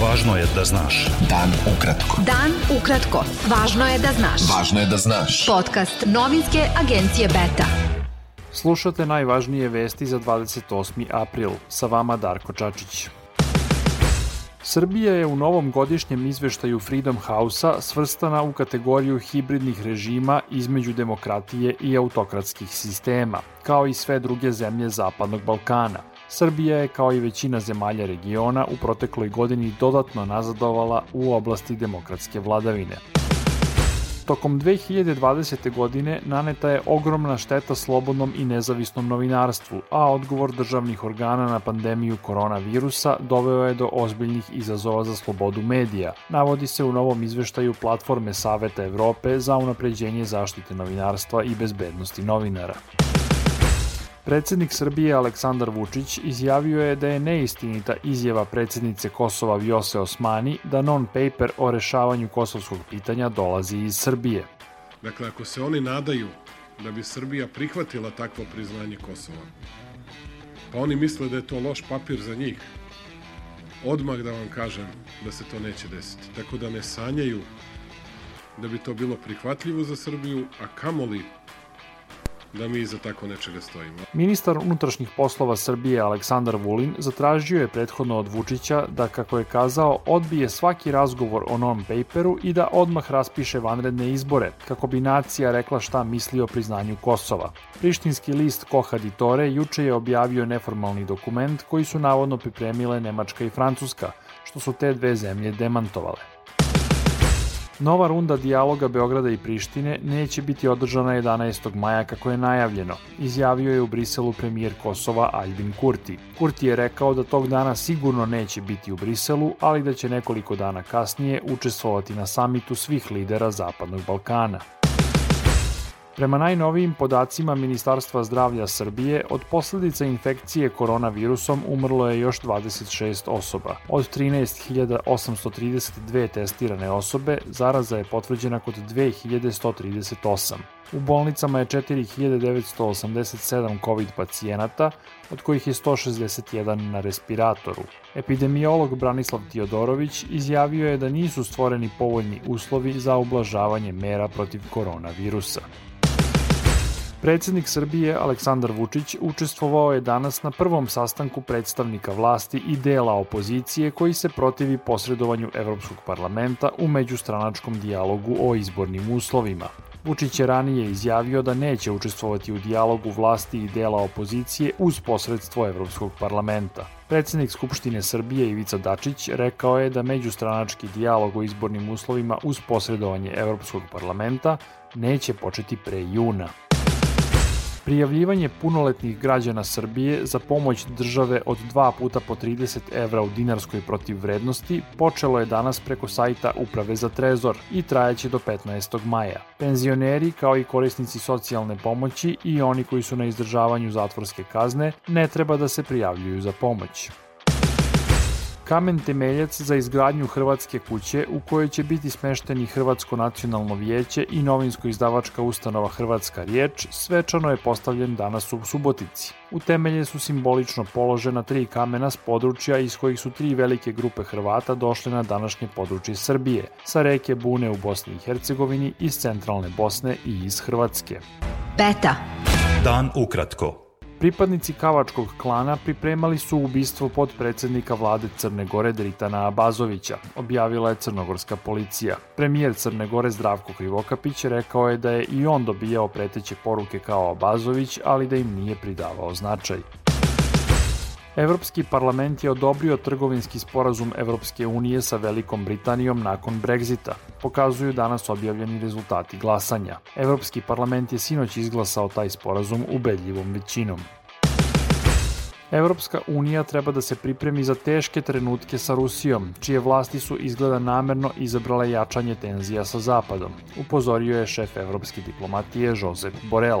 Važno je da znaš. Dan ukratko. Dan ukratko. Važno je da znaš. Važno je da znaš. Podcast novinske agencije Beta. Slušate najvažnije vesti za 28. april. Sa vama Darko Čačić. Srbija je u novom godišnjem izveštaju Freedom House-a svrstana u kategoriju hibridnih režima između demokratije i autokratskih sistema, kao i sve druge zemlje Zapadnog Balkana. Srbija je, kao i većina zemalja regiona, u protekloj godini dodatno nazadovala u oblasti demokratske vladavine. Tokom 2020. godine naneta je ogromna šteta slobodnom i nezavisnom novinarstvu, a odgovor državnih organa na pandemiju koronavirusa doveo je do ozbiljnih izazova za slobodu medija, navodi se u novom izveštaju platforme Saveta Evrope za unapređenje zaštite novinarstva i bezbednosti novinara. Predsednik Srbije Aleksandar Vučić izjavio je da je neistinita izjava predsednice Kosova Vjose Osmani da non-paper o rešavanju kosovskog pitanja dolazi iz Srbije. Dakle, ako se oni nadaju da bi Srbija prihvatila takvo priznanje Kosova, pa oni misle da je to loš papir za njih, odmah da vam kažem da se to neće desiti. Tako da ne sanjaju da bi to bilo prihvatljivo za Srbiju, a kamoli da mi iza tako nečega stojimo. Ministar unutrašnjih poslova Srbije Aleksandar Vulin zatražio je prethodno od Vučića da, kako je kazao, odbije svaki razgovor o non-paperu i da odmah raspiše vanredne izbore, kako bi nacija rekla šta misli o priznanju Kosova. Prištinski list Koha Ditore juče je objavio neformalni dokument koji su navodno pripremile Nemačka i Francuska, što su te dve zemlje demantovale. Nova runda dijaloga Beograda i Prištine neće biti održana 11. maja kako je najavljeno, izjavio je u Briselu premijer Kosova Albin Kurti. Kurti je rekao da tog dana sigurno neće biti u Briselu, ali da će nekoliko dana kasnije učestvovati na samitu svih lidera Zapadnog Balkana. Prema najnovijim podacima Ministarstva zdravlja Srbije, od posledica infekcije koronavirusom umrlo je još 26 osoba. Od 13.832 testirane osobe, zaraza je potvrđena kod 2138. U bolnicama je 4987 COVID pacijenata, od kojih je 161 na respiratoru. Epidemiolog Branislav Tiodorović izjavio je da nisu stvoreni povoljni uslovi za ublažavanje mera protiv koronavirusa. Predsednik Srbije Aleksandar Vučić učestvovao je danas na prvom sastanku predstavnika vlasti i dela opozicije koji se protivi posredovanju Evropskog parlamenta u međustranačkom dijalogu o izbornim uslovima. Vučić je ranije izjavio da neće učestvovati u dijalogu vlasti i dela opozicije uz posredstvo Evropskog parlamenta. Predsednik Skupštine Srbije Ivica Dačić rekao je da međustranački dijalog o izbornim uslovima uz posredovanje Evropskog parlamenta neće početi pre juna. Prijavljivanje punoletnih građana Srbije za pomoć države od 2 puta po 30 evra u dinarskoj protivvrednosti počelo je danas preko sajta Uprave za trezor i trajaće do 15. maja. Penzioneri kao i korisnici socijalne pomoći i oni koji su na izdržavanju zatvorske kazne ne treba da se prijavljuju za pomoć kamen temeljac za izgradnju Hrvatske kuće u kojoj će biti smešteni Hrvatsko nacionalno vijeće i novinsko-izdavačka ustanova Hrvatska riječ svečano je postavljen danas u Subotici. U temelje su simbolično položena tri kamena s područja iz kojih su tri velike grupe Hrvata došle na današnje područje Srbije, sa reke Bune u Bosni i Hercegovini, iz centralne Bosne i iz Hrvatske. Beta. Dan ukratko. Pripadnici Kavačkog klana pripremali su ubistvo podpredsednika vlade Crne Gore Dritana Abazovića, objavila je crnogorska policija. Premijer Crne Gore Zdravko Krivokapić rekao je da je i on dobijao preteće poruke kao Abazović, ali da im nije pridavao značaj. Evropski parlament je odobrio trgovinski sporazum Evropske unije sa Velikom Britanijom nakon Brexita, pokazuju danas objavljeni rezultati glasanja. Evropski parlament je sinoć izglasao taj sporazum ubedljivom većinom. Evropska unija treba da se pripremi za teške trenutke sa Rusijom, čije vlasti su izgleda namerno izabrale jačanje tenzija sa Zapadom, upozorio je šef evropske diplomatije Josep Borel.